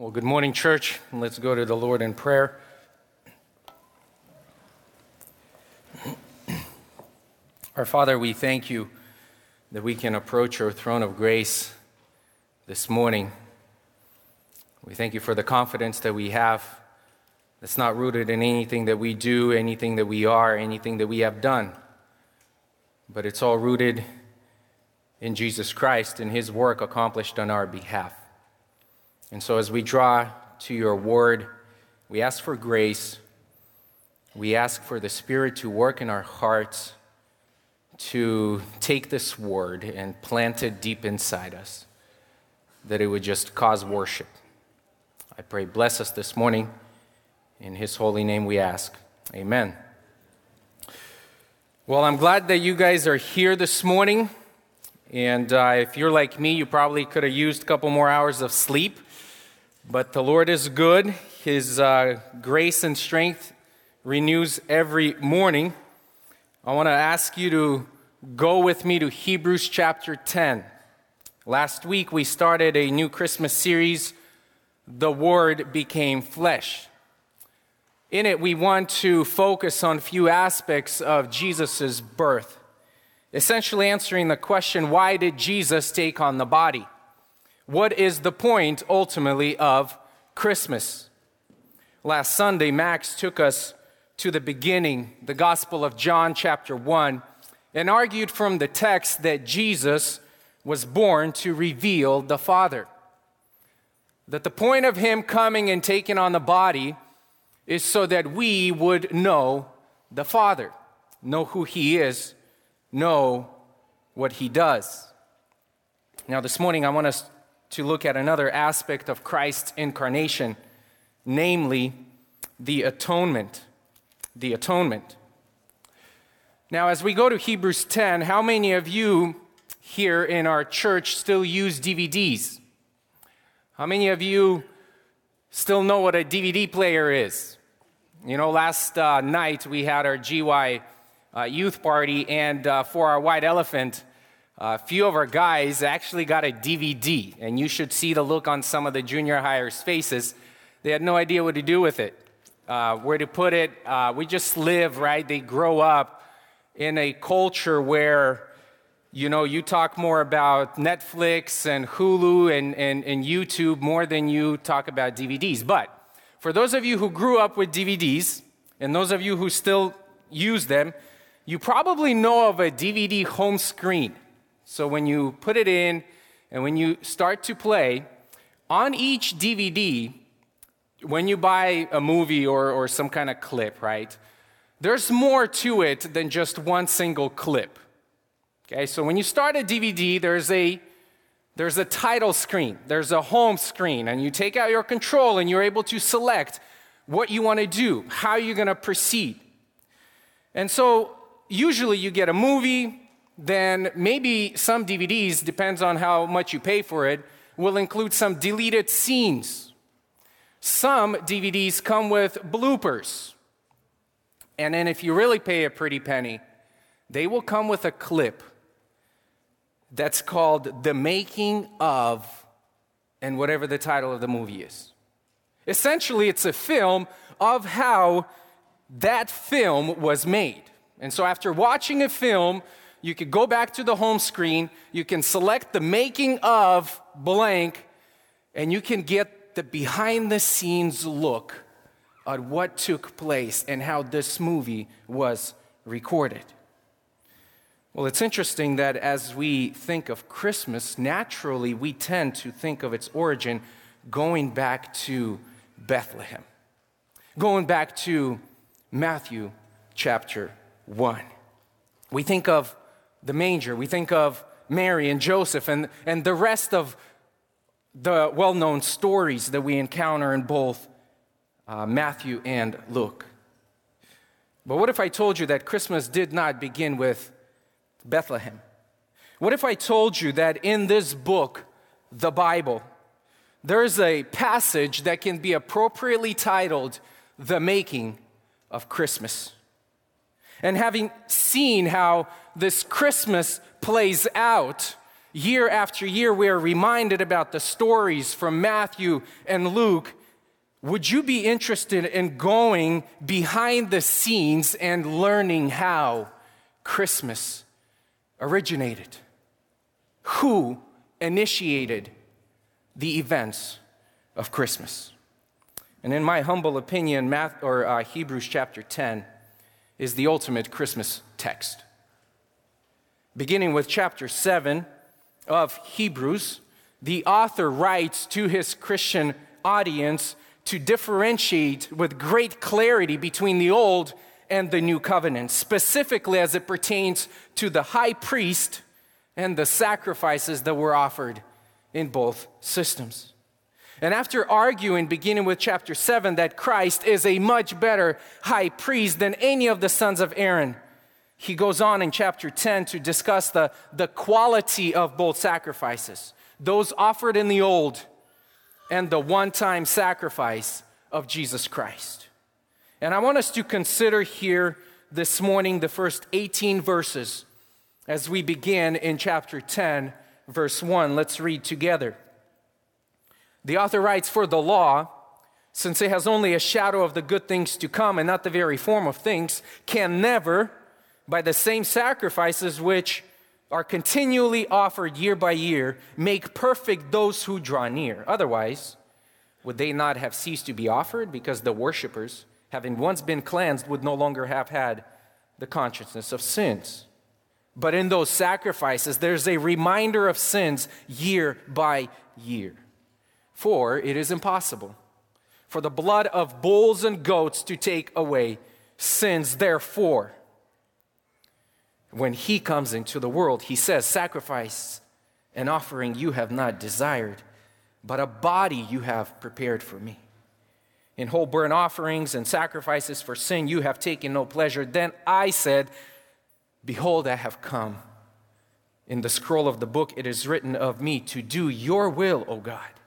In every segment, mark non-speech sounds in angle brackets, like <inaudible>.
Well, good morning, church. Let's go to the Lord in prayer. <clears throat> Our Father, we thank you that we can approach your throne of grace this morning. We thank you for the confidence that we have that's not rooted in anything that we do, anything that we are, anything that we have done, but it's all rooted in Jesus Christ and his work accomplished on our behalf. And so, as we draw to your word, we ask for grace. We ask for the Spirit to work in our hearts to take this word and plant it deep inside us, that it would just cause worship. I pray, bless us this morning. In His holy name we ask. Amen. Well, I'm glad that you guys are here this morning. And uh, if you're like me, you probably could have used a couple more hours of sleep. But the Lord is good. His uh, grace and strength renews every morning. I want to ask you to go with me to Hebrews chapter 10. Last week we started a new Christmas series, The Word Became Flesh. In it, we want to focus on a few aspects of Jesus' birth, essentially answering the question why did Jesus take on the body? What is the point ultimately of Christmas? Last Sunday, Max took us to the beginning, the Gospel of John, chapter 1, and argued from the text that Jesus was born to reveal the Father. That the point of him coming and taking on the body is so that we would know the Father, know who he is, know what he does. Now, this morning, I want us to look at another aspect of Christ's incarnation, namely the atonement. The atonement. Now, as we go to Hebrews 10, how many of you here in our church still use DVDs? How many of you still know what a DVD player is? You know, last uh, night we had our GY uh, youth party, and uh, for our white elephant, a few of our guys actually got a DVD, and you should see the look on some of the junior hires' faces. They had no idea what to do with it, uh, where to put it. Uh, we just live, right? They grow up in a culture where, you know, you talk more about Netflix and Hulu and, and, and YouTube more than you talk about DVDs. But for those of you who grew up with DVDs, and those of you who still use them, you probably know of a DVD home screen. So when you put it in and when you start to play, on each DVD, when you buy a movie or, or some kind of clip, right, there's more to it than just one single clip. Okay, so when you start a DVD, there's a there's a title screen, there's a home screen, and you take out your control and you're able to select what you want to do, how you're going to proceed. And so usually you get a movie, then maybe some DVDs, depends on how much you pay for it, will include some deleted scenes. Some DVDs come with bloopers. And then if you really pay a pretty penny, they will come with a clip that's called The Making of, and whatever the title of the movie is. Essentially, it's a film of how that film was made. And so after watching a film, you can go back to the home screen, you can select the making of blank, and you can get the behind the scenes look at what took place and how this movie was recorded. Well, it's interesting that as we think of Christmas, naturally we tend to think of its origin going back to Bethlehem, going back to Matthew chapter 1. We think of the manger. We think of Mary and Joseph and, and the rest of the well known stories that we encounter in both uh, Matthew and Luke. But what if I told you that Christmas did not begin with Bethlehem? What if I told you that in this book, the Bible, there's a passage that can be appropriately titled The Making of Christmas? And having seen how this Christmas plays out Year after year, we are reminded about the stories from Matthew and Luke. Would you be interested in going behind the scenes and learning how Christmas originated? Who initiated the events of Christmas? And in my humble opinion, Math, or uh, Hebrews chapter 10 is the ultimate Christmas text. Beginning with chapter 7, of Hebrews, the author writes to his Christian audience to differentiate with great clarity between the old and the new covenant, specifically as it pertains to the high priest and the sacrifices that were offered in both systems. And after arguing, beginning with chapter 7, that Christ is a much better high priest than any of the sons of Aaron, he goes on in chapter 10 to discuss the, the quality of both sacrifices those offered in the old and the one time sacrifice of Jesus Christ. And I want us to consider here this morning the first 18 verses as we begin in chapter 10, verse 1. Let's read together. The author writes, For the law, since it has only a shadow of the good things to come and not the very form of things, can never by the same sacrifices which are continually offered year by year, make perfect those who draw near. Otherwise, would they not have ceased to be offered? Because the worshippers, having once been cleansed, would no longer have had the consciousness of sins. But in those sacrifices, there's a reminder of sins year by year. For it is impossible for the blood of bulls and goats to take away sins. Therefore, when he comes into the world, he says, Sacrifice and offering you have not desired, but a body you have prepared for me. In whole burnt offerings and sacrifices for sin you have taken no pleasure. Then I said, Behold, I have come. In the scroll of the book it is written of me to do your will, O God.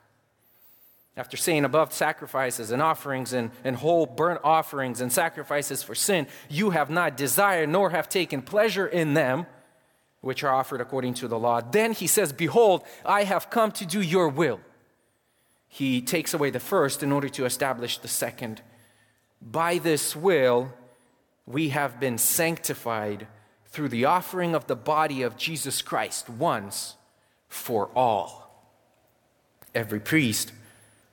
After saying above sacrifices and offerings and, and whole burnt offerings and sacrifices for sin, you have not desired nor have taken pleasure in them, which are offered according to the law. Then he says, Behold, I have come to do your will. He takes away the first in order to establish the second. By this will, we have been sanctified through the offering of the body of Jesus Christ once for all. Every priest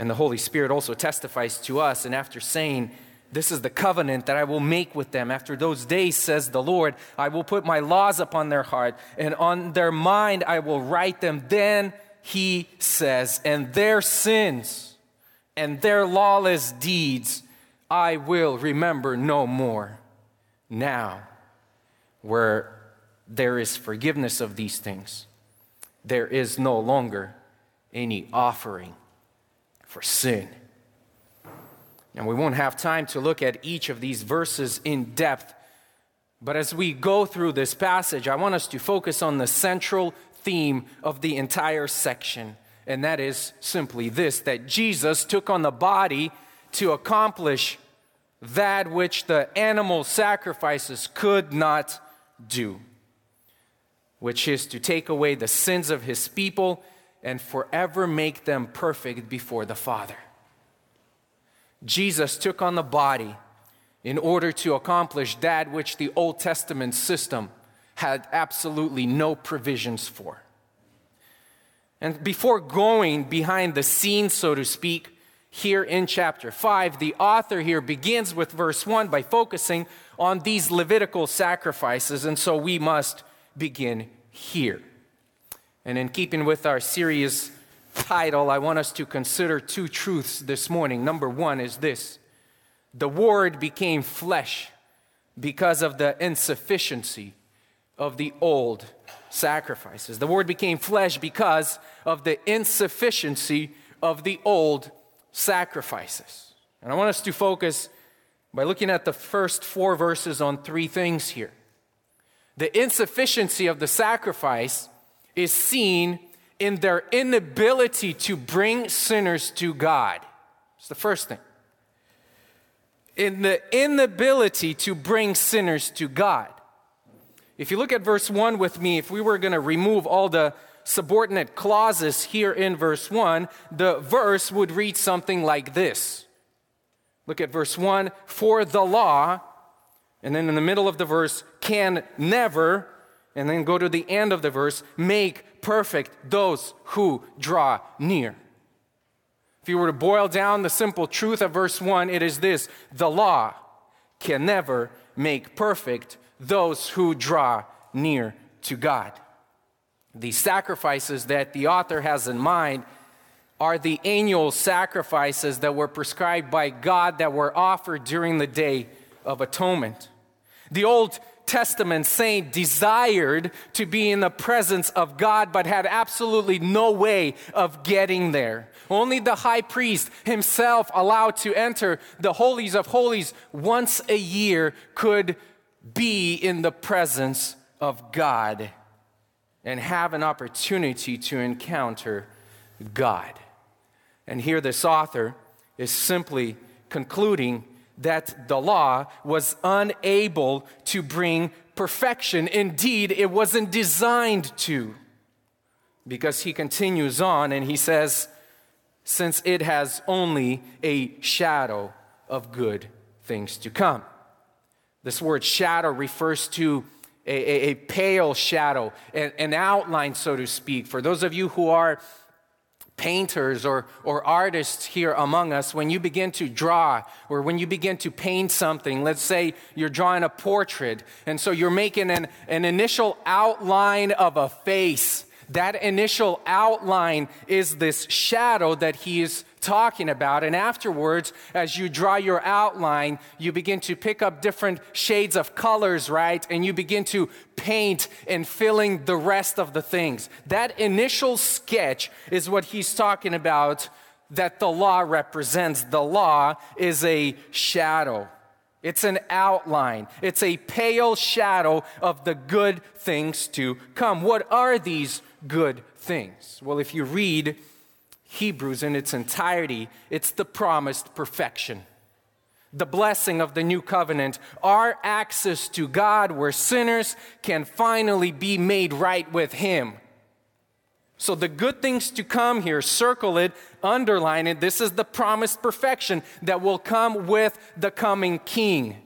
And the Holy Spirit also testifies to us. And after saying, This is the covenant that I will make with them. After those days, says the Lord, I will put my laws upon their heart, and on their mind I will write them. Then he says, And their sins and their lawless deeds I will remember no more. Now, where there is forgiveness of these things, there is no longer any offering for sin. And we won't have time to look at each of these verses in depth. But as we go through this passage, I want us to focus on the central theme of the entire section. And that is simply this that Jesus took on the body to accomplish that which the animal sacrifices could not do, which is to take away the sins of his people and forever make them perfect before the Father. Jesus took on the body in order to accomplish that which the Old Testament system had absolutely no provisions for. And before going behind the scenes, so to speak, here in chapter 5, the author here begins with verse 1 by focusing on these Levitical sacrifices, and so we must begin here. And in keeping with our series title, I want us to consider two truths this morning. Number one is this the Word became flesh because of the insufficiency of the Old sacrifices. The Word became flesh because of the insufficiency of the old sacrifices. And I want us to focus by looking at the first four verses on three things here. The insufficiency of the sacrifice is seen in their inability to bring sinners to God. It's the first thing. In the inability to bring sinners to God. If you look at verse 1 with me, if we were going to remove all the subordinate clauses here in verse 1, the verse would read something like this. Look at verse 1 For the law, and then in the middle of the verse, can never, and then go to the end of the verse, make perfect those who draw near. If you were to boil down the simple truth of verse 1, it is this the law can never make perfect those who draw near to God. The sacrifices that the author has in mind are the annual sacrifices that were prescribed by God that were offered during the Day of Atonement. The Old Testament saint desired to be in the presence of God, but had absolutely no way of getting there. Only the high priest himself, allowed to enter the holies of holies once a year, could be in the presence of God and have an opportunity to encounter God. And here, this author is simply concluding that the law was unable to bring perfection. Indeed, it wasn't designed to. Because he continues on and he says, since it has only a shadow of good things to come. This word shadow refers to a, a, a pale shadow, an, an outline, so to speak. For those of you who are painters or, or artists here among us, when you begin to draw or when you begin to paint something, let's say you're drawing a portrait, and so you're making an, an initial outline of a face. That initial outline is this shadow that he is talking about. And afterwards, as you draw your outline, you begin to pick up different shades of colors, right? And you begin to paint and filling the rest of the things. That initial sketch is what he's talking about that the law represents. The law is a shadow. It's an outline. It's a pale shadow of the good things to come. What are these good things? Well, if you read Hebrews in its entirety, it's the promised perfection. The blessing of the new covenant, our access to God where sinners can finally be made right with Him. So, the good things to come here, circle it, underline it. This is the promised perfection that will come with the coming King.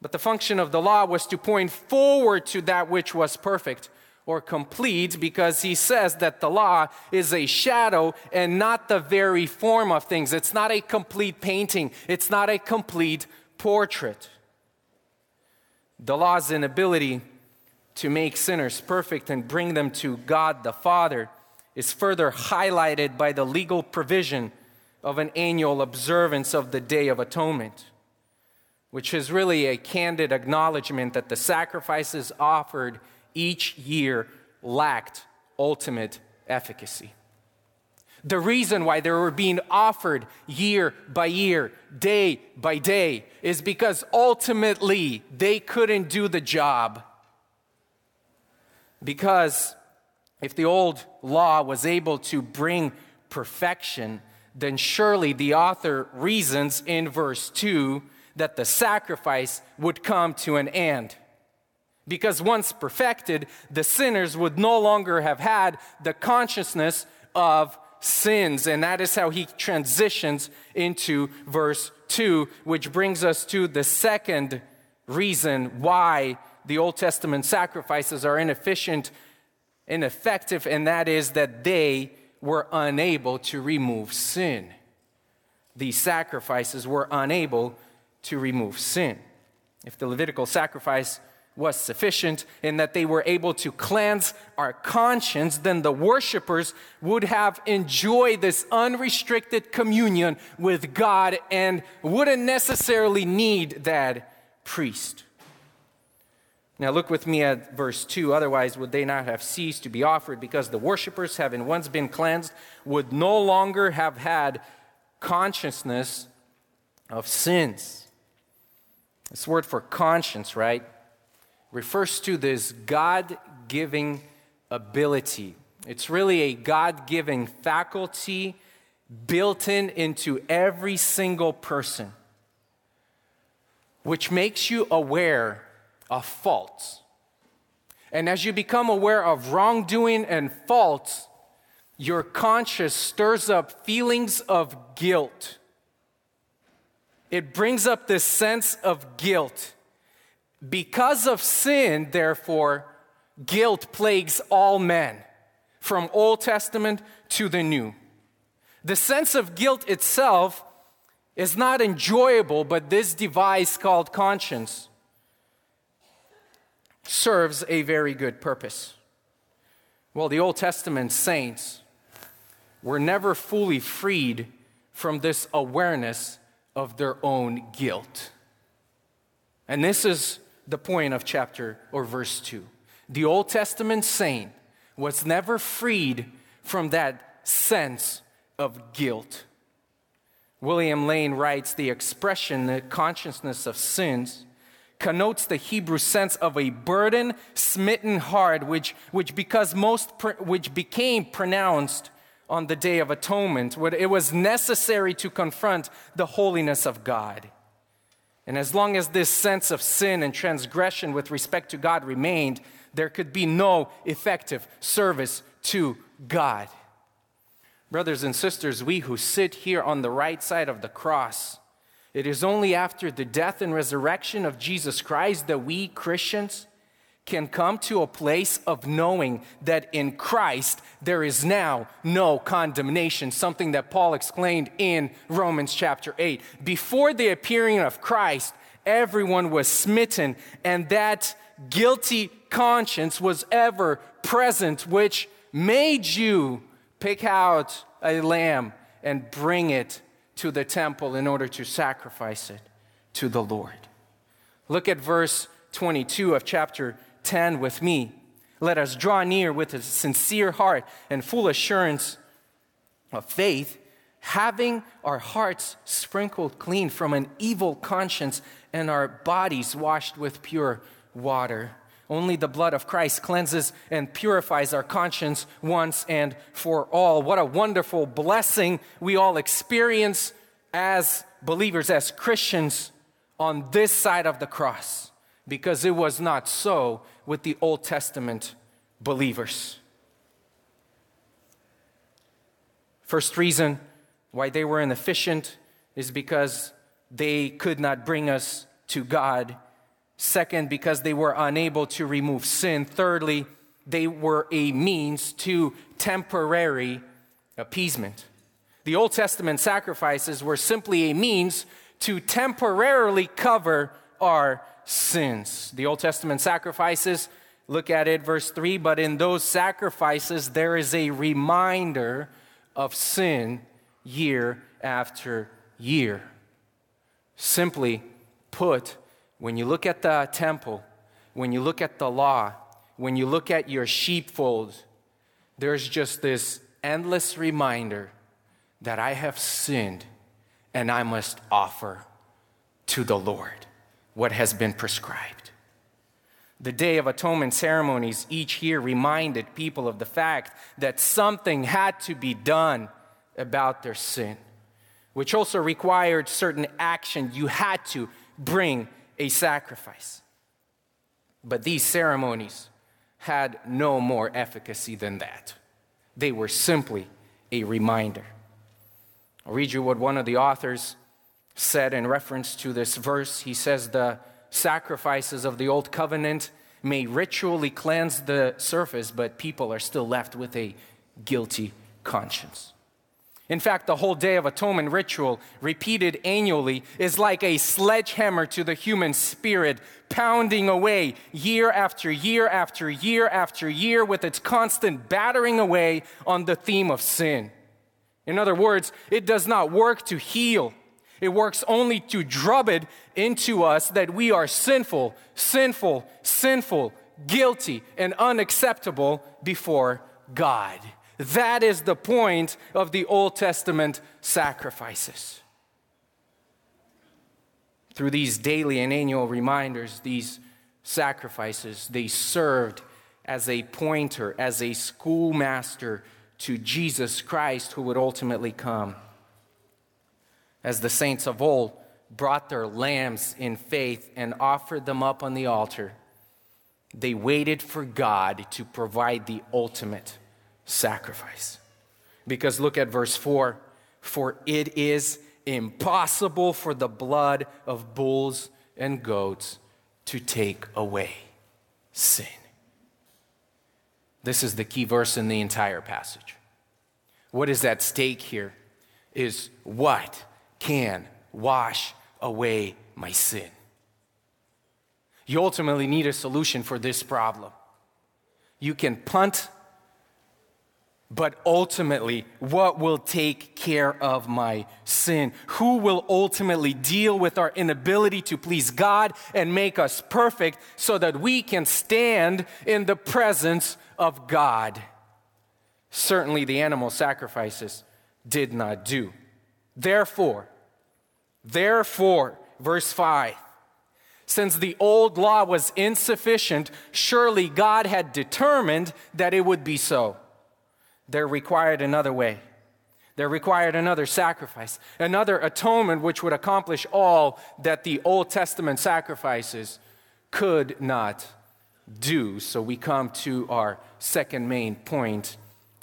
But the function of the law was to point forward to that which was perfect or complete because he says that the law is a shadow and not the very form of things. It's not a complete painting, it's not a complete portrait. The law's inability to make sinners perfect and bring them to God the Father is further highlighted by the legal provision of an annual observance of the Day of Atonement, which is really a candid acknowledgement that the sacrifices offered each year lacked ultimate efficacy. The reason why they were being offered year by year, day by day, is because ultimately they couldn't do the job. Because if the old law was able to bring perfection, then surely the author reasons in verse 2 that the sacrifice would come to an end. Because once perfected, the sinners would no longer have had the consciousness of sins. And that is how he transitions into verse 2, which brings us to the second reason why the Old Testament sacrifices are inefficient, ineffective, and that is that they were unable to remove sin. These sacrifices were unable to remove sin. If the Levitical sacrifice was sufficient in that they were able to cleanse our conscience, then the worshipers would have enjoyed this unrestricted communion with God and wouldn't necessarily need that priest. Now look with me at verse 2. Otherwise, would they not have ceased to be offered because the worshippers, having once been cleansed, would no longer have had consciousness of sins? This word for conscience, right, refers to this God giving ability. It's really a God given faculty built in into every single person, which makes you aware of faults. And as you become aware of wrongdoing and faults, your conscience stirs up feelings of guilt. It brings up this sense of guilt. Because of sin, therefore, guilt plagues all men, from Old Testament to the New. The sense of guilt itself is not enjoyable, but this device called conscience serves a very good purpose. Well, the Old Testament saints were never fully freed from this awareness of their own guilt. And this is the point of chapter or verse 2. The Old Testament saint was never freed from that sense of guilt. William Lane writes the expression, the consciousness of sins, connotes the Hebrew sense of a burden smitten heart, which, which, because most, which became pronounced on the Day of Atonement, when it was necessary to confront the holiness of God. And as long as this sense of sin and transgression with respect to God remained, there could be no effective service to God. Brothers and sisters, we who sit here on the right side of the cross, it is only after the death and resurrection of Jesus Christ that we Christians can come to a place of knowing that in Christ there is now no condemnation, something that Paul explained in Romans chapter 8. Before the appearing of Christ, everyone was smitten, and that guilty conscience was ever present, which made you pick out a lamb and bring it to the temple in order to sacrifice it to the Lord. Look at verse 22 of chapter 10 with me. Let us draw near with a sincere heart and full assurance of faith, having our hearts sprinkled clean from an evil conscience and our bodies washed with pure water. Only the blood of Christ cleanses and purifies our conscience once and for all. What a wonderful blessing we all experience as believers, as Christians on this side of the cross, because it was not so with the Old Testament believers. First reason why they were inefficient is because they could not bring us to God Second, because they were unable to remove sin. Thirdly, they were a means to temporary appeasement. The Old Testament sacrifices were simply a means to temporarily cover our sins. The Old Testament sacrifices, look at it, verse 3 but in those sacrifices there is a reminder of sin year after year. Simply put, when you look at the temple, when you look at the law, when you look at your sheepfold, there's just this endless reminder that I have sinned and I must offer to the Lord what has been prescribed. The Day of Atonement ceremonies each year reminded people of the fact that something had to be done about their sin, which also required certain action. You had to bring a sacrifice. But these ceremonies had no more efficacy than that. They were simply a reminder. I'll read you what one of the authors said in reference to this verse. He says, The sacrifices of the old covenant may ritually cleanse the surface, but people are still left with a guilty conscience. In fact, the whole Day of Atonement ritual, repeated annually, is like a sledgehammer to the human spirit, pounding away year after year after year after year with its constant battering away on the theme of sin. In other words, it does not work to heal, It works only to drub it into us that we are sinful, sinful, sinful, guilty, and unacceptable before God. That is the point of the Old Testament sacrifices. Through these daily and annual reminders, these sacrifices, they served as a pointer, as a schoolmaster to Jesus Christ who would ultimately come as the saints of old brought their lambs in faith and offered them up on the altar, they waited for God to provide the ultimate sacrifice. Because look at verse 4 For it is impossible for the blood of bulls and goats to take away sin. This is the key verse in the entire passage. What is at stake here is what can wash away my sin. You ultimately need a solution for this problem. You can punt, but ultimately, what will take care of my sin? Who will ultimately deal with our inability to please God and make us perfect so that we can stand in the presence of God? Certainly, the animal sacrifices did not do. Therefore, Therefore, verse 5 since the old law was insufficient, surely God had determined that it would be so. There required another way. There required another sacrifice, another atonement which would accomplish all that the Old Testament sacrifices could not do. So we come to our second main point,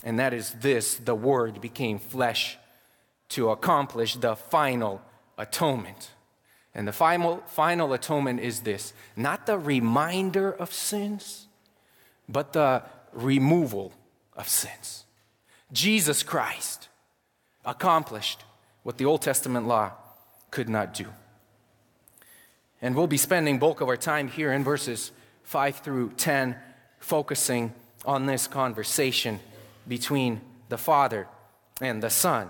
and that is this the Word became flesh to accomplish the final atonement. And the final, final atonement is this not the reminder of sins, but the removal of sins. Jesus Christ accomplished what the Old Testament law could not do. And we'll be spending bulk of our time here in verses 5 through 10 focusing on this conversation between the Father and the Son.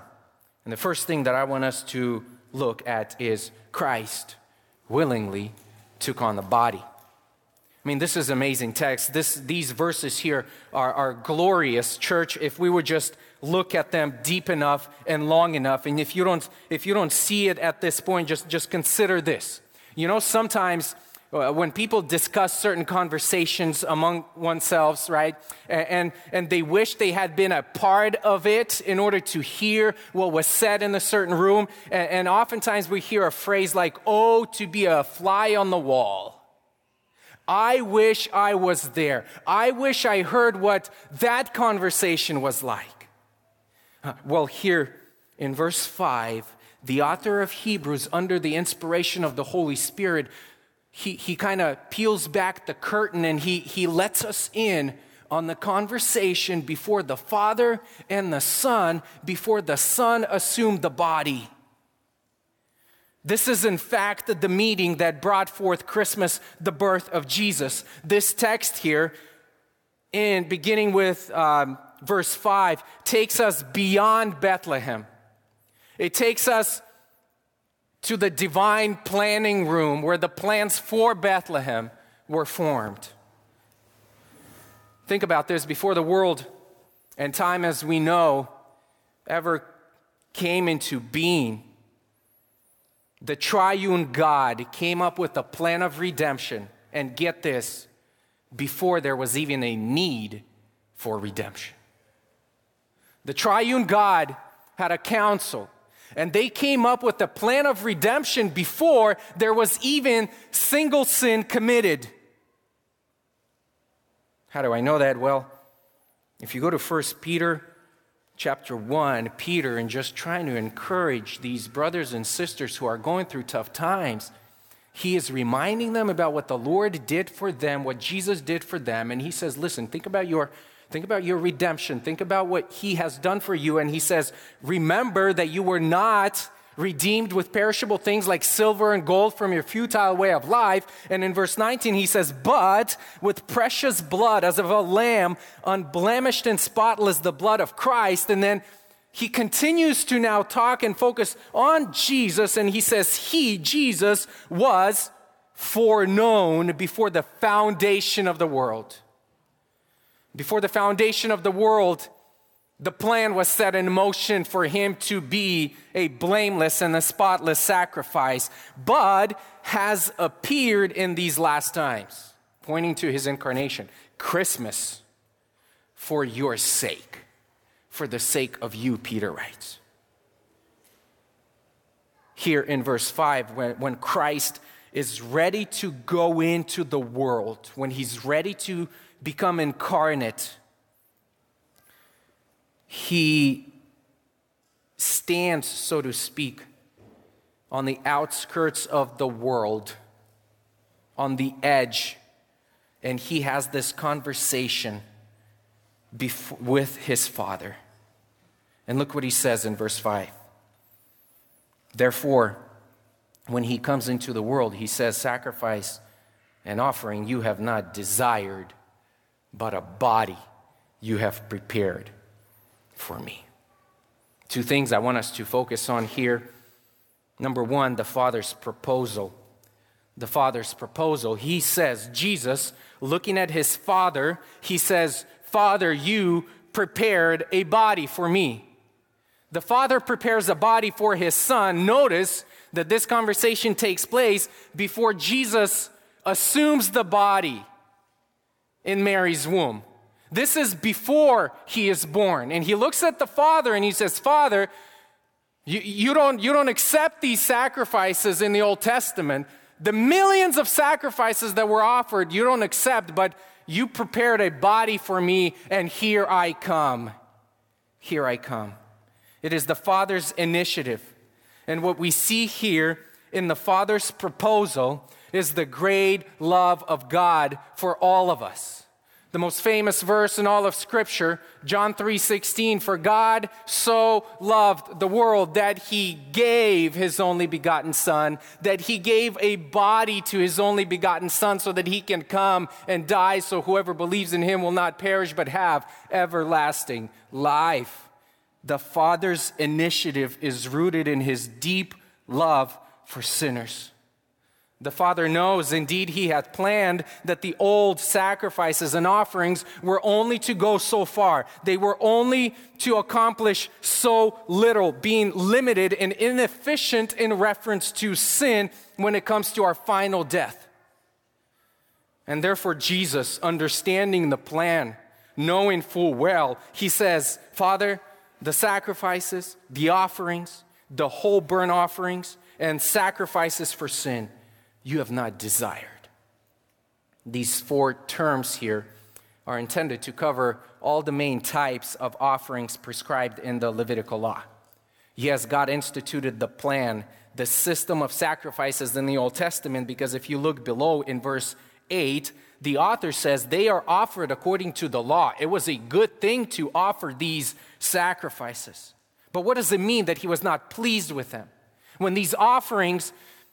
And the first thing that I want us to look at is Christ willingly took on the body. I mean, this is amazing text. This, these verses here are, are glorious, church, if we would just look at them deep enough and long enough. And if you don't, if you don't see it at this point, just, just consider this. You know, sometimes when people discuss certain conversations among oneself, right, and, and they wish they had been a part of it in order to hear what was said in a certain room, and, and oftentimes we hear a phrase like, oh, to be a fly on the wall. I wish I was there. I wish I heard what that conversation was like. Uh, well, here in verse 5, the author of Hebrews, under the inspiration of the Holy Spirit, he, he kind of peels back the curtain and he, he lets us in on the conversation before the Father and the Son, before the Son assumed the body. This is, in fact, the meeting that brought forth Christmas, the birth of Jesus. This text here, in beginning with um, verse 5, takes us beyond Bethlehem. It takes us to the divine planning room where the plans for Bethlehem were formed. Think about this before the world and time as we know ever came into being, the triune God came up with a plan of redemption. And get this, before there was even a need for redemption. The triune God had a council and they came up with a plan of redemption before there was even single sin committed. How do I know that? Well, if you go to 1 Peter chapter 1, Peter, and just trying to encourage these brothers and sisters who are going through tough times, he is reminding them about what the Lord did for them, what Jesus did for them. And he says, Listen, think about your Think about your redemption. Think about what he has done for you. And he says, Remember that you were not redeemed with perishable things like silver and gold from your futile way of life. And in verse 19, he says, But with precious blood, as of a lamb, unblemished and spotless, the blood of Christ. And then he continues to now talk and focus on Jesus, and he says, He, Jesus, was foreknown before the foundation of the world. Before the foundation of the world, the plan was set in motion for him to be a blameless and a spotless sacrifice, but has appeared in these last times, pointing to his incarnation. Christmas for your sake, for the sake of you, Peter writes. Here in verse 5, when, when Christ is ready to go into the world, when he's ready to become incarnate, he stands, so to speak, on the outskirts of the world, on the edge, and he has this conversation bef- with his father. And look what he says in verse 5. Therefore, when he comes into the world, he says, Sacrifice and offering you have not desired, but a body you have prepared for me. Two things I want us to focus on here. Number one, the Father's proposal. The Father's proposal. He says, Jesus, looking at his Father, he says, Father, you prepared a body for me. The Father prepares a body for his Son. Notice that this conversation takes place before Jesus assumes the body in Mary's womb. This is before he is born. And he looks at the Father and he says, Father, you, you, don't, you don't accept these sacrifices in the Old Testament. The millions of sacrifices that were offered, you don't accept, but you prepared a body for me, and here I come. Here I come. It is the Father's initiative. And what we see here in the Father's proposal is the great love of God for all of us. The most famous verse in all of scripture, John 3:16, for God so loved the world that he gave his only begotten son, that he gave a body to his only begotten son so that he can come and die so whoever believes in him will not perish but have everlasting life. The Father's initiative is rooted in his deep love for sinners. The Father knows, indeed, He hath planned that the old sacrifices and offerings were only to go so far. They were only to accomplish so little, being limited and inefficient in reference to sin when it comes to our final death. And therefore, Jesus, understanding the plan, knowing full well, He says, Father, the sacrifices, the offerings, the whole burnt offerings, and sacrifices for sin you have not desired. These four terms here are intended to cover all the main types of offerings prescribed in the Levitical law. Yes, God instituted the plan, the system of sacrifices in the Old Testament, because if you look below in verse 8, the author says they are offered according to the law. It was a good thing to offer these sacrifices. But what does it mean that he was not pleased with them? When these offerings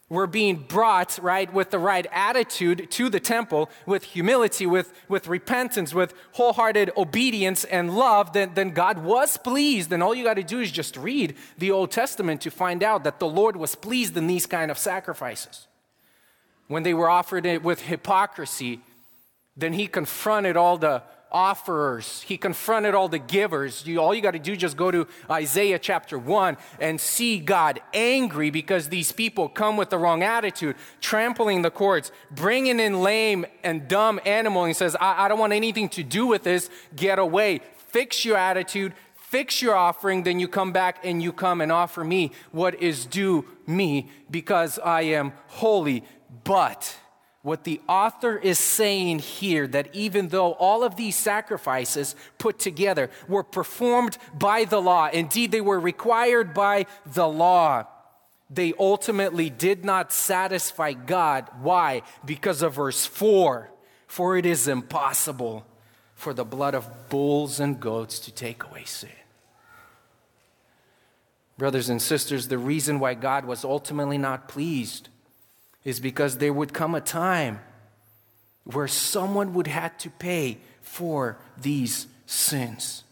we're being brought, right, with the right attitude to the temple, with humility, with, with repentance, with wholehearted obedience and love, then, then God was pleased. And all you got to do is just read the Old Testament to find out that the Lord was pleased in these kind of sacrifices. When they were offered it with hypocrisy, then he confronted all the offerers. He confronted all the givers. You, all you got to do just go to Isaiah chapter 1 and see God angry because these people come with the wrong attitude, trampling the courts, bringing in lame and dumb animal. He says, I, I don't want anything to do with this. Get away. Fix your attitude. Fix your offering. Then you come back and you come and offer me what is due me because I am holy. But what the author is saying here that even though all of these sacrifices put together were performed by the law, indeed they were required by the law, they ultimately did not satisfy God. Why? Because of verse 4 For it is impossible for the blood of bulls and goats to take away sin. Brothers and sisters, the reason why God was ultimately not pleased is because there would come a time where someone would have to pay for these sins.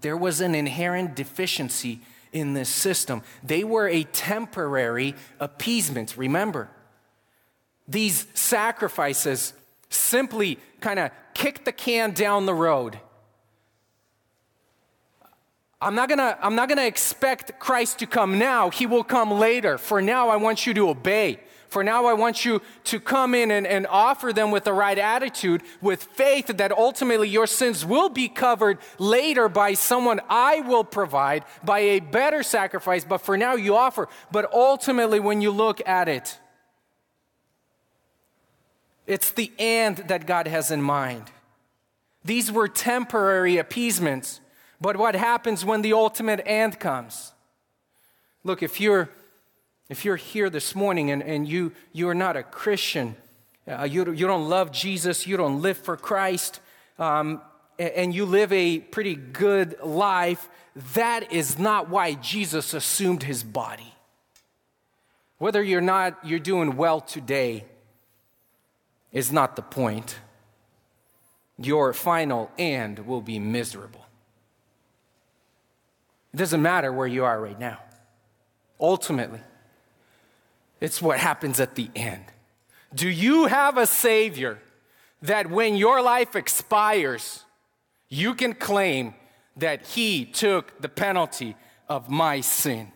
There was an inherent deficiency in this system. They were a temporary appeasement, remember. These sacrifices simply kind of kick the can down the road. I'm not gonna, I'm not gonna expect Christ to come now. He will come later. For now, I want you to obey. For now, I want you to come in and, and offer them with the right attitude, with faith that ultimately your sins will be covered later by someone I will provide, by a better sacrifice. But for now, you offer. But ultimately, when you look at it, it's the end that God has in mind. These were temporary appeasements, but what happens when the ultimate end comes? Look, if you're if you're here this morning and, and you, you are not a Christian, uh, you, you don't love Jesus, you don't live for Christ, um, and, and you live a pretty good life, that is not why Jesus assumed his body. Whether you're not, you're doing well today, is not the point. Your final end will be miserable. It doesn't matter where you are right now. Ultimately, it's what happens at the end. Do you have a Savior that when your life expires, you can claim that He took the penalty of my sin?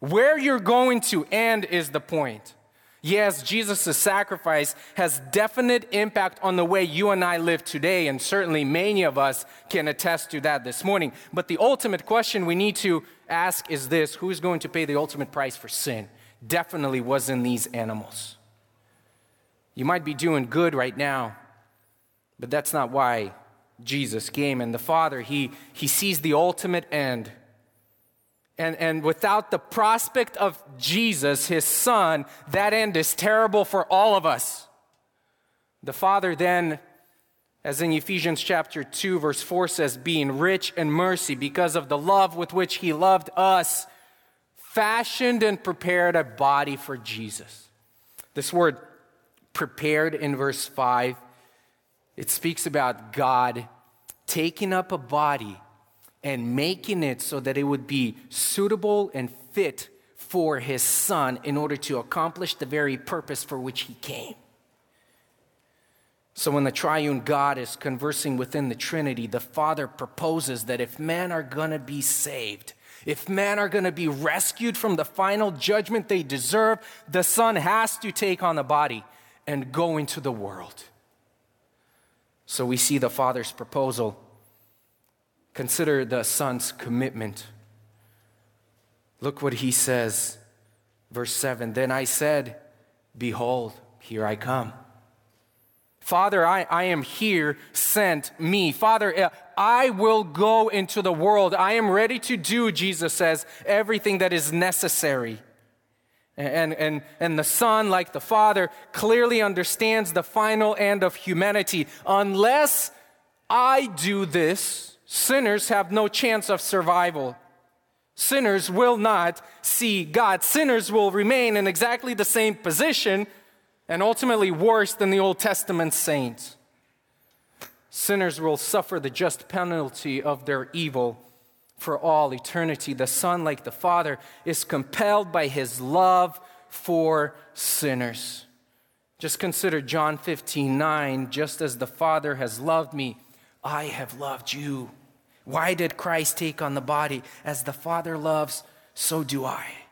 Where you're going to end is the point. Yes, Jesus' sacrifice has definite impact on the way you and I live today, and certainly many of us can attest to that this morning. But the ultimate question we need to ask is this who's going to pay the ultimate price for sin? Definitely was in these animals. You might be doing good right now, but that's not why Jesus came. And the Father, He, he sees the ultimate end and, and without the prospect of Jesus, his son, that end is terrible for all of us. The Father then, as in Ephesians chapter 2, verse 4 says, being rich in mercy because of the love with which he loved us, fashioned and prepared a body for Jesus. This word prepared in verse 5, it speaks about God taking up a body and making it so that it would be suitable and fit for his son in order to accomplish the very purpose for which he came. So, when the triune God is conversing within the Trinity, the Father proposes that if men are going to be saved, if men are going to be rescued from the final judgment they deserve, the Son has to take on the body and go into the world. So, we see the Father's proposal Consider the son's commitment. Look what he says, verse 7 Then I said, Behold, here I come. Father, I, I am here, sent me. Father, uh, I will go into the world. I am ready to do, Jesus says, everything that is necessary. And, and, and the Son, like the Father, clearly understands the final end of humanity. Unless I do this, Sinners have no chance of survival. Sinners will not see God. Sinners will remain in exactly the same position and ultimately worse than the Old Testament saints. Sinners will suffer the just penalty of their evil for all eternity. The Son, like the Father, is compelled by his love for sinners. Just consider John 15 9. Just as the Father has loved me, I have loved you. Why did Christ take on the body? As the Father loves, so do I.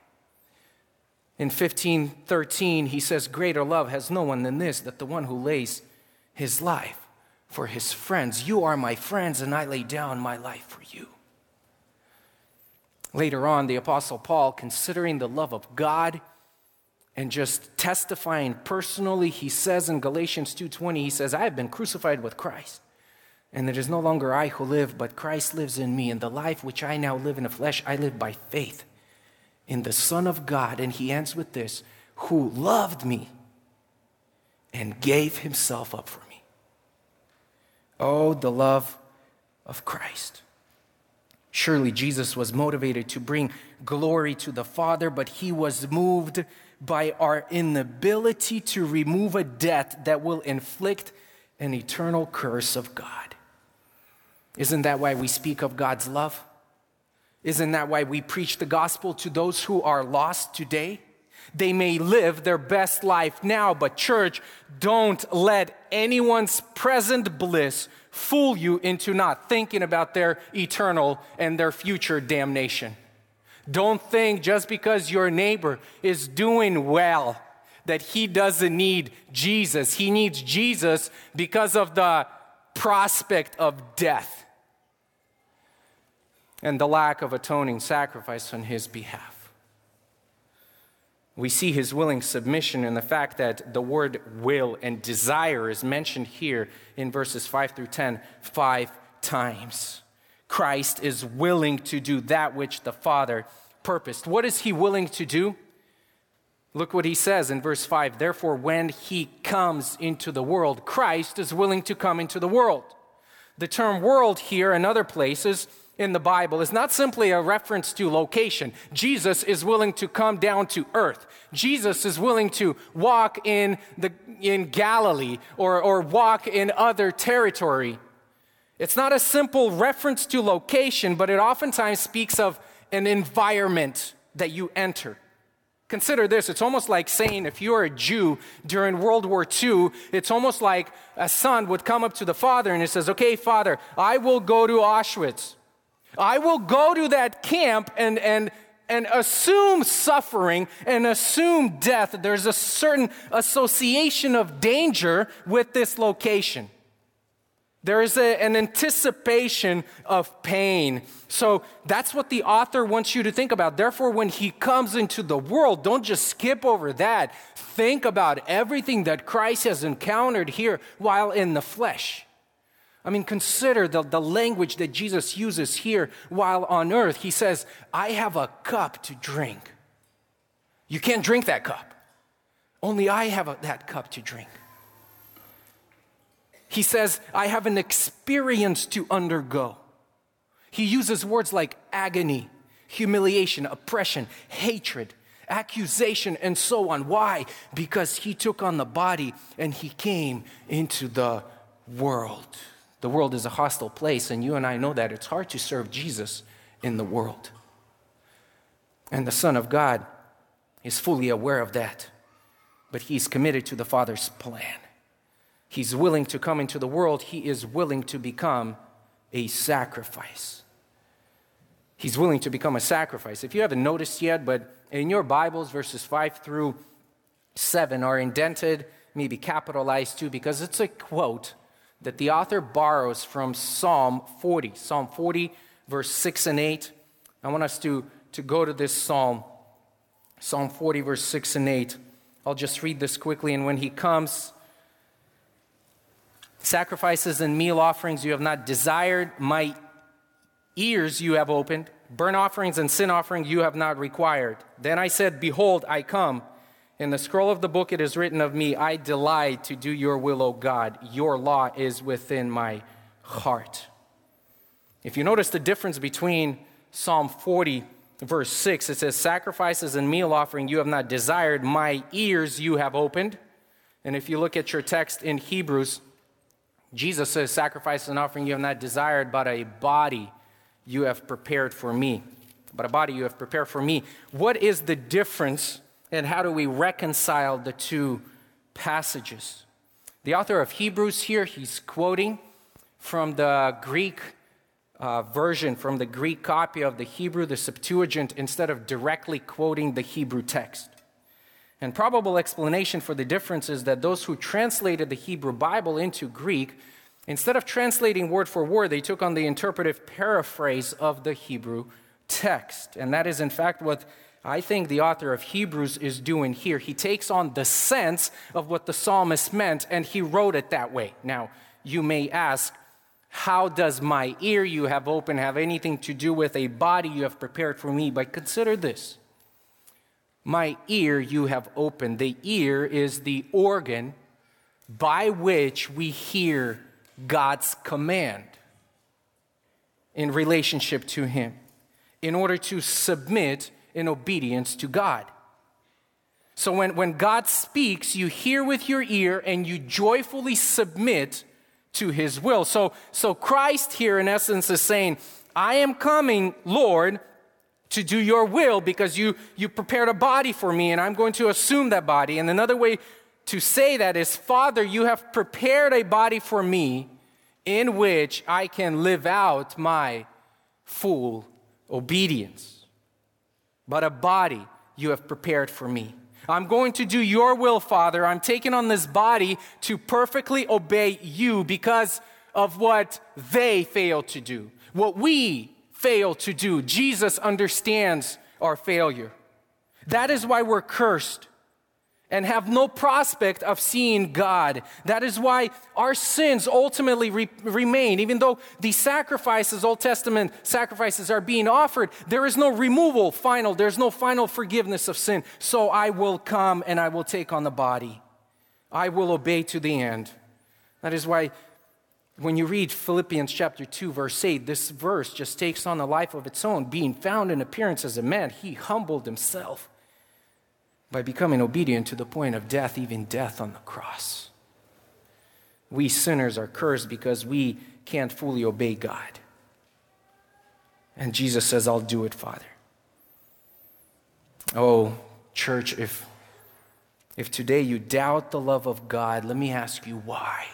In 1513, he says, Greater love has no one than this, that the one who lays his life for his friends. You are my friends, and I lay down my life for you. Later on, the Apostle Paul, considering the love of God and just testifying personally, he says in Galatians 2:20, he says, I have been crucified with Christ. And it is no longer I who live, but Christ lives in me. And the life which I now live in the flesh, I live by faith in the Son of God. And he ends with this who loved me and gave himself up for me. Oh, the love of Christ. Surely Jesus was motivated to bring glory to the Father, but he was moved by our inability to remove a debt that will inflict an eternal curse of God. Isn't that why we speak of God's love? Isn't that why we preach the gospel to those who are lost today? They may live their best life now, but church, don't let anyone's present bliss fool you into not thinking about their eternal and their future damnation. Don't think just because your neighbor is doing well that he doesn't need Jesus. He needs Jesus because of the prospect of death and the lack of atoning sacrifice on his behalf. We see his willing submission in the fact that the word will and desire is mentioned here in verses 5 through 10 five times. Christ is willing to do that which the Father purposed. What is he willing to do? Look what he says in verse 5. Therefore, when he comes into the world, Christ is willing to come into the world. The term world here and other places in the Bible is not simply a reference to location. Jesus is willing to come down to earth. Jesus is willing to walk in, the, in Galilee or, or walk in other territory. It's not a simple reference to location, but it oftentimes speaks of an environment that you enter. Consider this it's almost like saying if you're a Jew during World War II, it's almost like a son would come up to the father and he says, Okay, father, I will go to Auschwitz. I will go to that camp and, and, and assume suffering and assume death. There's a certain association of danger with this location. There is a, an anticipation of pain. So that's what the author wants you to think about. Therefore, when he comes into the world, don't just skip over that. Think about everything that Christ has encountered here while in the flesh. I mean, consider the, the language that Jesus uses here while on earth. He says, I have a cup to drink. You can't drink that cup. Only I have a, that cup to drink. He says, I have an experience to undergo. He uses words like agony, humiliation, oppression, hatred, accusation, and so on. Why? Because he took on the body and he came into the world. The world is a hostile place, and you and I know that. It's hard to serve Jesus in the world. And the Son of God is fully aware of that, but he's committed to the Father's plan. He's willing to come into the world, he is willing to become a sacrifice. He's willing to become a sacrifice. If you haven't noticed yet, but in your Bibles, verses 5 through 7 are indented, maybe capitalized too, because it's a quote that the author borrows from Psalm 40. Psalm 40, verse 6 and 8. I want us to, to go to this psalm. Psalm 40, verse 6 and 8. I'll just read this quickly. And when he comes, sacrifices and meal offerings you have not desired, my ears you have opened, burnt offerings and sin offering you have not required. Then I said, Behold, I come. In the scroll of the book it is written of me, I delight to do your will, O God. Your law is within my heart. If you notice the difference between Psalm 40, verse 6, it says, Sacrifices and meal offering you have not desired, my ears you have opened. And if you look at your text in Hebrews, Jesus says, Sacrifice and offering you have not desired, but a body you have prepared for me. But a body you have prepared for me. What is the difference and how do we reconcile the two passages? The author of Hebrews here, he's quoting from the Greek uh, version, from the Greek copy of the Hebrew, the Septuagint, instead of directly quoting the Hebrew text. And probable explanation for the difference is that those who translated the Hebrew Bible into Greek, instead of translating word for word, they took on the interpretive paraphrase of the Hebrew text. And that is, in fact, what I think the author of Hebrews is doing here. He takes on the sense of what the psalmist meant and he wrote it that way. Now, you may ask, how does my ear you have opened have anything to do with a body you have prepared for me? But consider this my ear you have opened. The ear is the organ by which we hear God's command in relationship to Him in order to submit in obedience to God. So when, when God speaks, you hear with your ear and you joyfully submit to his will. So, so Christ here, in essence, is saying, I am coming, Lord, to do your will because you, you prepared a body for me and I'm going to assume that body. And another way to say that is, Father, you have prepared a body for me in which I can live out my full obedience. But a body you have prepared for me. I'm going to do your will, Father. I'm taking on this body to perfectly obey you because of what they failed to do, what we failed to do. Jesus understands our failure. That is why we're cursed and have no prospect of seeing God. That is why our sins ultimately re- remain. Even though the sacrifices, Old Testament sacrifices, are being offered, there is no removal final, there's no final forgiveness of sin. So I will come and I will take on the body. I will obey to the end. That is why when you read Philippians chapter 2, verse 8, this verse just takes on a life of its own. Being found in appearance as a man, he humbled himself by becoming obedient to the point of death, even death on the cross. We sinners are cursed because we can't fully obey God. And Jesus says, I'll do it, Father. Oh, church, if, if today you doubt the love of God, let me ask you why.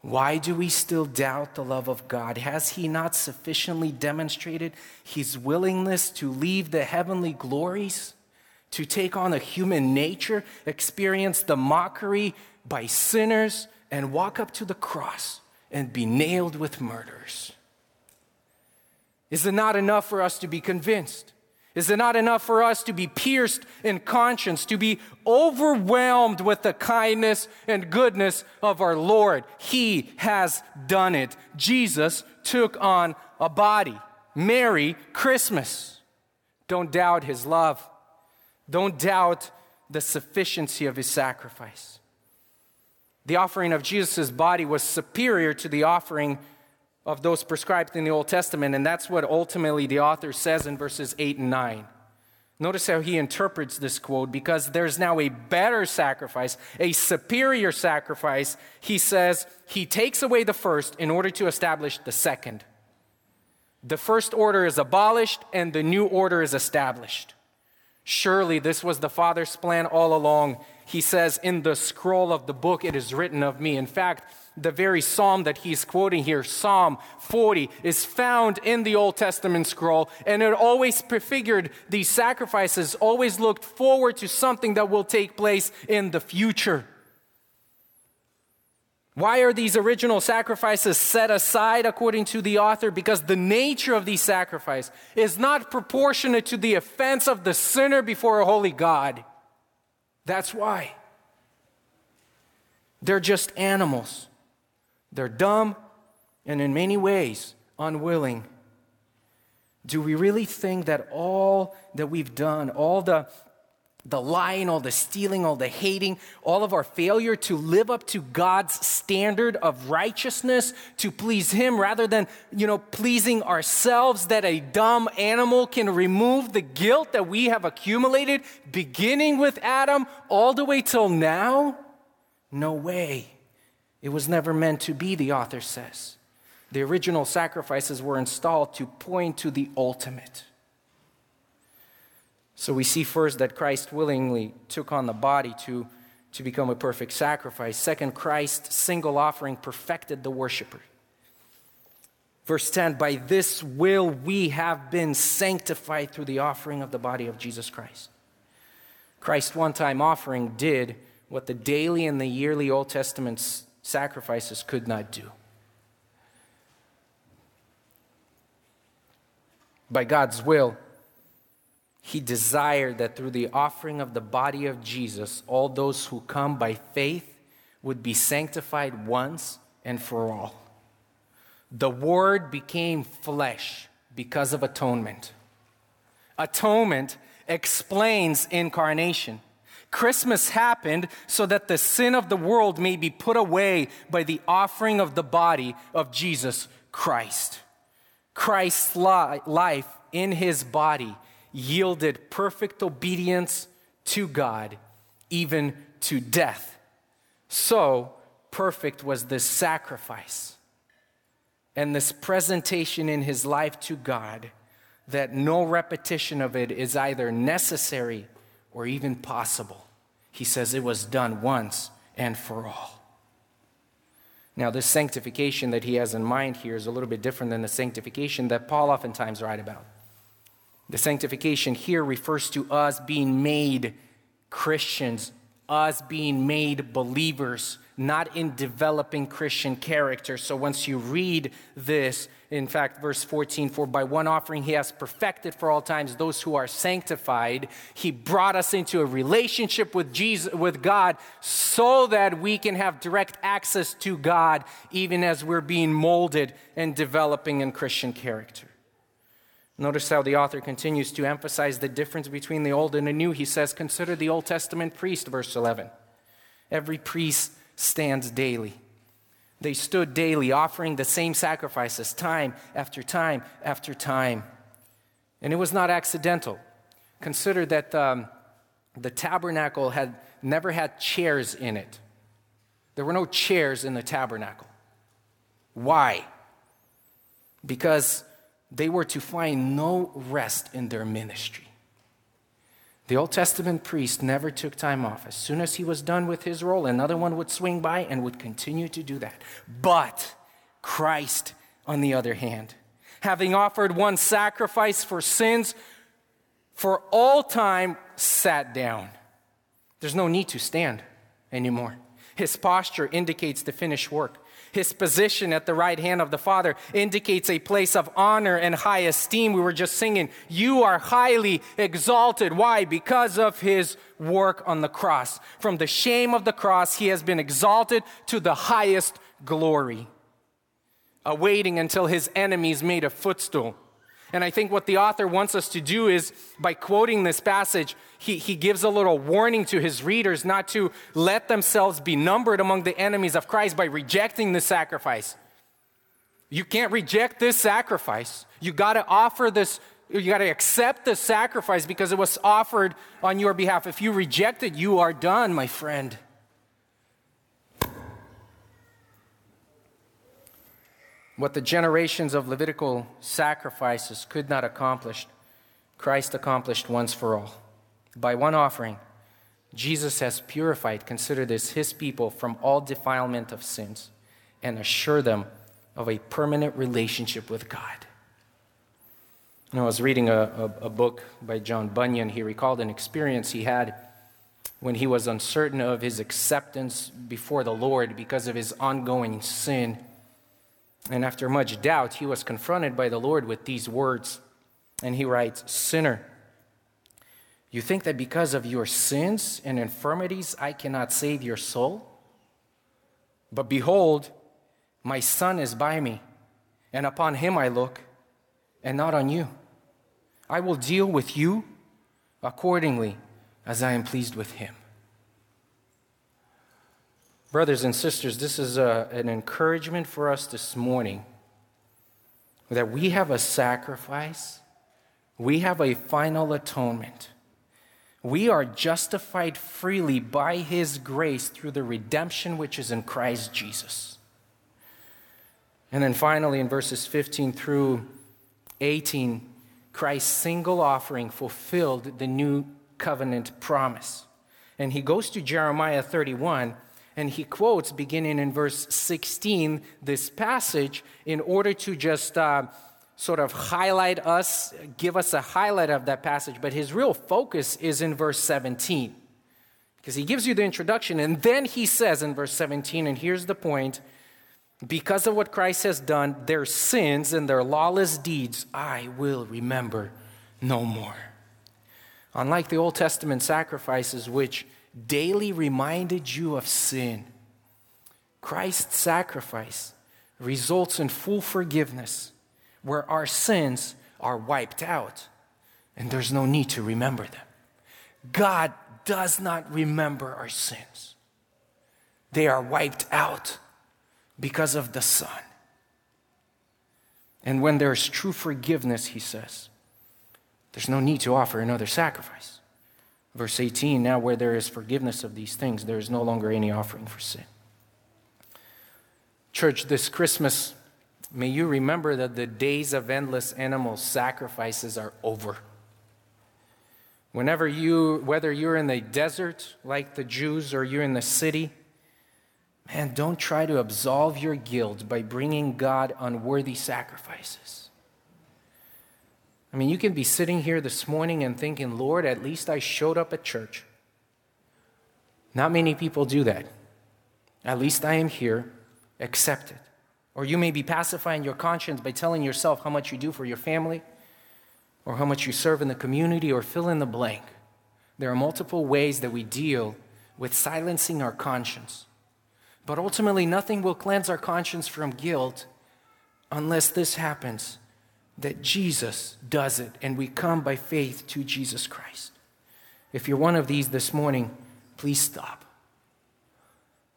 Why do we still doubt the love of God? Has He not sufficiently demonstrated His willingness to leave the heavenly glories? To take on a human nature, experience the mockery by sinners, and walk up to the cross and be nailed with murderers. Is it not enough for us to be convinced? Is it not enough for us to be pierced in conscience, to be overwhelmed with the kindness and goodness of our Lord? He has done it. Jesus took on a body. Merry Christmas. Don't doubt his love. Don't doubt the sufficiency of his sacrifice. The offering of Jesus' body was superior to the offering of those prescribed in the Old Testament, and that's what ultimately the author says in verses 8 and 9. Notice how he interprets this quote because there's now a better sacrifice, a superior sacrifice. He says he takes away the first in order to establish the second. The first order is abolished and the new order is established. Surely this was the Father's plan all along. He says, In the scroll of the book, it is written of me. In fact, the very psalm that he's quoting here, Psalm 40, is found in the Old Testament scroll, and it always prefigured these sacrifices, always looked forward to something that will take place in the future. Why are these original sacrifices set aside according to the author? Because the nature of these sacrifices is not proportionate to the offense of the sinner before a holy God. That's why. They're just animals. They're dumb and in many ways unwilling. Do we really think that all that we've done, all the the lying, all the stealing, all the hating, all of our failure to live up to God's standard of righteousness to please Him rather than, you know, pleasing ourselves, that a dumb animal can remove the guilt that we have accumulated, beginning with Adam all the way till now? No way. It was never meant to be, the author says. The original sacrifices were installed to point to the ultimate. So we see first that Christ willingly took on the body to, to become a perfect sacrifice. Second, Christ's single offering perfected the worshiper. Verse 10 By this will we have been sanctified through the offering of the body of Jesus Christ. Christ's one time offering did what the daily and the yearly Old Testament sacrifices could not do. By God's will, he desired that through the offering of the body of Jesus, all those who come by faith would be sanctified once and for all. The Word became flesh because of atonement. Atonement explains incarnation. Christmas happened so that the sin of the world may be put away by the offering of the body of Jesus Christ. Christ's life in his body yielded perfect obedience to God, even to death. So, perfect was this sacrifice and this presentation in his life to God that no repetition of it is either necessary or even possible. He says it was done once and for all. Now, this sanctification that he has in mind here is a little bit different than the sanctification that Paul oftentimes writes about. The sanctification here refers to us being made Christians, us being made believers, not in developing Christian character. So once you read this, in fact, verse 14, for by one offering he has perfected for all times those who are sanctified. He brought us into a relationship with Jesus, with God, so that we can have direct access to God, even as we're being molded and developing in Christian character. Notice how the author continues to emphasize the difference between the old and the new. He says, Consider the Old Testament priest, verse 11. Every priest stands daily. They stood daily, offering the same sacrifices time after time after time. And it was not accidental. Consider that um, the tabernacle had never had chairs in it. There were no chairs in the tabernacle. Why? Because they were to find no rest in their ministry. The Old Testament priest never took time off. As soon as he was done with his role, another one would swing by and would continue to do that. But Christ, on the other hand, having offered one sacrifice for sins for all time, sat down. There's no need to stand anymore. His posture indicates the finished work. His position at the right hand of the Father indicates a place of honor and high esteem. We were just singing, You are highly exalted. Why? Because of his work on the cross. From the shame of the cross, he has been exalted to the highest glory, awaiting until his enemies made a footstool. And I think what the author wants us to do is by quoting this passage, he, he gives a little warning to his readers not to let themselves be numbered among the enemies of Christ by rejecting the sacrifice. You can't reject this sacrifice. You got to offer this, you got to accept the sacrifice because it was offered on your behalf. If you reject it, you are done, my friend. What the generations of Levitical sacrifices could not accomplish, Christ accomplished once for all. By one offering, Jesus has purified, consider this, his people from all defilement of sins and assure them of a permanent relationship with God. Know, I was reading a, a, a, book by John Bunyan. He recalled an experience he had when he was uncertain of his acceptance before the Lord because of his ongoing sin. And after much doubt, he was confronted by the Lord with these words. And he writes, Sinner, you think that because of your sins and infirmities, I cannot save your soul? But behold, my Son is by me, and upon him I look, and not on you. I will deal with you accordingly as I am pleased with him. Brothers and sisters, this is a, an encouragement for us this morning that we have a sacrifice, we have a final atonement. We are justified freely by His grace through the redemption which is in Christ Jesus. And then finally, in verses 15 through 18, Christ's single offering fulfilled the new covenant promise. And he goes to Jeremiah 31 and he quotes, beginning in verse 16, this passage in order to just uh, sort of highlight us, give us a highlight of that passage. But his real focus is in verse 17, because he gives you the introduction. And then he says in verse 17, and here's the point because of what Christ has done, their sins and their lawless deeds I will remember no more. Unlike the Old Testament sacrifices, which daily reminded you of sin. Christ's sacrifice results in full forgiveness where our sins are wiped out and there's no need to remember them. God does not remember our sins, they are wiped out because of the Son. And when there is true forgiveness, he says, there's no need to offer another sacrifice. Verse 18 Now, where there is forgiveness of these things, there is no longer any offering for sin. Church, this Christmas, may you remember that the days of endless animal sacrifices are over. Whenever you, whether you're in the desert like the Jews or you're in the city, man, don't try to absolve your guilt by bringing God unworthy sacrifices. I mean, you can be sitting here this morning and thinking, Lord, at least I showed up at church. Not many people do that. At least I am here, accepted. Or you may be pacifying your conscience by telling yourself how much you do for your family, or how much you serve in the community, or fill in the blank. There are multiple ways that we deal with silencing our conscience. But ultimately, nothing will cleanse our conscience from guilt unless this happens that Jesus does it and we come by faith to Jesus Christ. If you're one of these this morning, please stop.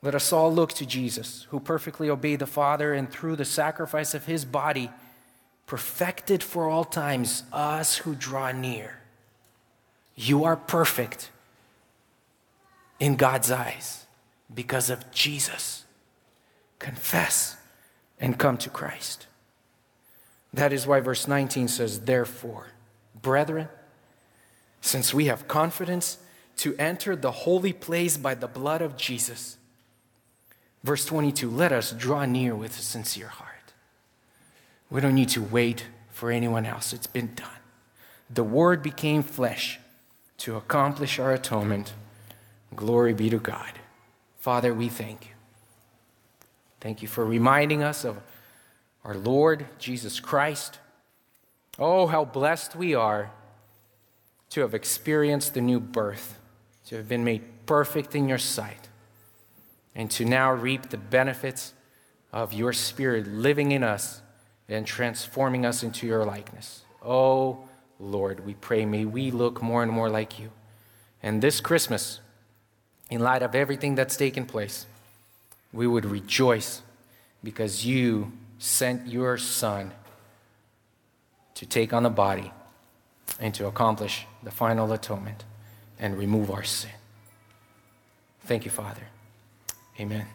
Let us all look to Jesus, who perfectly obeyed the Father and through the sacrifice of his body, perfected for all times us who draw near. You are perfect in God's eyes because of Jesus. Confess and come to Christ. That is why verse 19 says, Therefore, brethren, since we have confidence to enter the holy place by the blood of Jesus. Verse 22 let us draw near with a sincere heart. We don't need to wait for anyone else, it's been done. The Word became flesh to accomplish our atonement. Glory be to God. Father, we thank you. Thank you for reminding us of our Lord Jesus Christ. Oh, how blessed we are to have experienced the new birth, to have been made perfect in your sight, and to now reap the benefits of your Spirit living in us and transforming us into your likeness. Oh, Lord, we pray, may we look more and more like you. And this Christmas, in light of everything that's taken place, we would rejoice because you sent your Son to take on the body and to accomplish the final atonement and remove our sin. Thank you, Father. Amen.